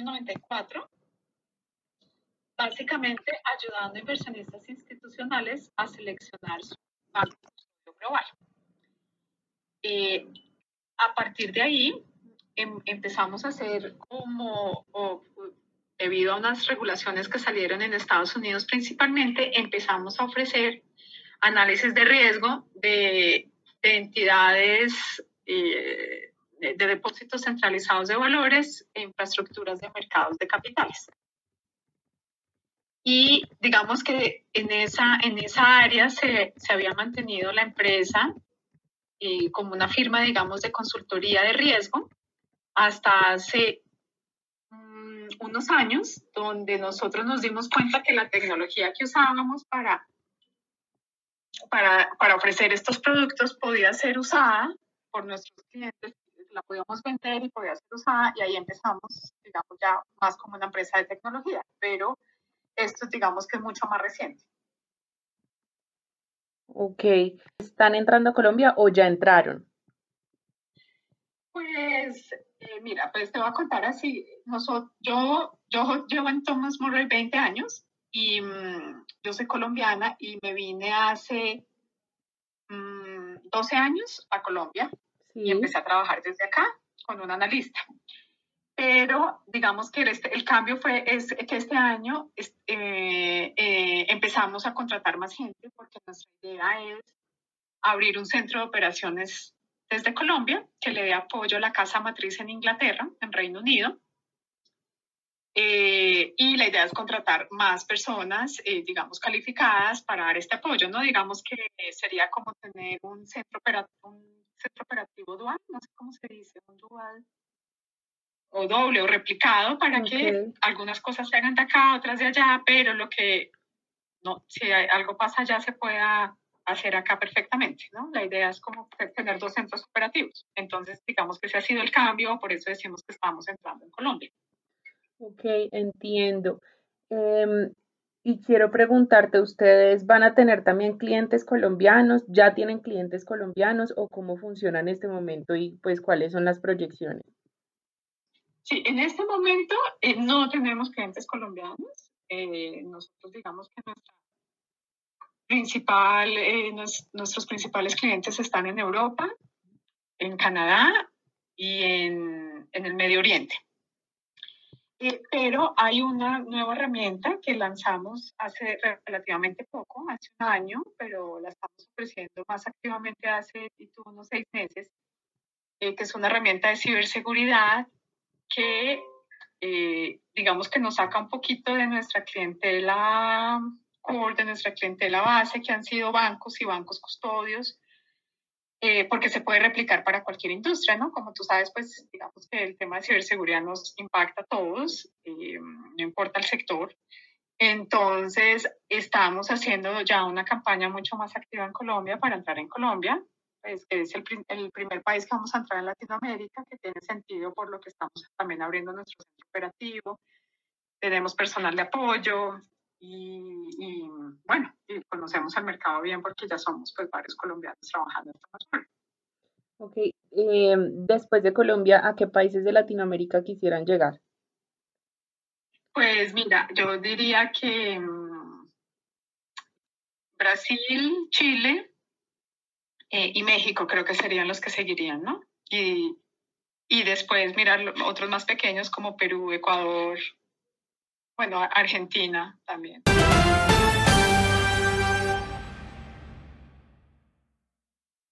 año 94, básicamente ayudando a inversionistas institucionales a seleccionar su banco global. Eh, a partir de ahí, em, empezamos a hacer como, debido a unas regulaciones que salieron en Estados Unidos principalmente, empezamos a ofrecer análisis de riesgo de, entidades eh, de, depósitos centralizados de valores e infraestructuras de mercados de capitales. Y digamos que en esa, en esa área se, se había mantenido la empresa eh, como una firma, digamos, de consultoría de riesgo hasta hace mm, unos años, donde nosotros nos dimos cuenta que la tecnología que usábamos para para, para ofrecer estos productos podía ser usada por nuestros clientes, la podíamos vender y podía ser usada y ahí empezamos, digamos, ya más como una empresa de tecnología, pero esto digamos que es mucho más reciente. Ok, ¿están entrando a Colombia o ya entraron? Pues eh, mira, pues te voy a contar así. Nosotros, yo, yo llevo en Thomas Murray 20 años y mm, yo soy colombiana y me vine hace 12 mm, años a Colombia y empecé a trabajar desde acá con un analista. Pero digamos que este, el cambio fue es que este año eh, eh, empezamos a contratar más gente porque nuestra idea es abrir un centro de operaciones desde Colombia que le dé apoyo a la casa matriz en Inglaterra, en Reino Unido, eh, y la idea es contratar más personas, eh, digamos, calificadas para dar este apoyo, ¿no? Digamos que sería como tener un centro, operativo, centro operativo dual, no sé cómo se dice, un dual o doble o replicado para que algunas cosas se hagan de acá, otras de allá, pero lo que, no, si algo pasa allá se pueda hacer acá perfectamente, ¿no? La idea es como tener dos centros operativos. Entonces, digamos que ese ha sido el cambio, por eso decimos que estamos entrando en Colombia. Ok, entiendo. Em, y quiero preguntarte, ¿ustedes van a tener también clientes colombianos? ¿Ya tienen clientes colombianos o cómo funciona en este momento y pues cuáles son las proyecciones? Sí, en este momento eh, no tenemos clientes colombianos. Eh, nosotros digamos que principal, eh, nuestros principales clientes están en Europa, en Canadá y en el Medio Oriente. Eh, pero hay una nueva herramienta que lanzamos hace relativamente poco, hace un año, pero la estamos ofreciendo más activamente hace unos seis meses, eh, que es una herramienta de ciberseguridad que, eh, digamos que nos saca un poquito de nuestra clientela core, de nuestra clientela base, que han sido bancos y bancos custodios, eh, porque se puede replicar para cualquier industria, ¿no? Como tú sabes, pues digamos que el tema de ciberseguridad nos impacta a todos, eh, no importa el sector. Entonces, estamos haciendo ya una campaña mucho más activa en Colombia para entrar en Colombia, pues, que es el, el, primer país que vamos a entrar en Latinoamérica, que tiene sentido por lo que estamos también abriendo nuestro centro operativo. Tenemos personal de apoyo, y, bueno, y conocemos el mercado bien porque ya somos pues varios colombianos trabajando en esta Ok, eh, después de Colombia, ¿a qué países de Latinoamérica quisieran llegar? Pues mira, yo diría que mm, Brasil, Chile eh, y México creo que serían los que seguirían, ¿no? Y, y después mirar otros más pequeños como Perú, Ecuador, bueno, Argentina también.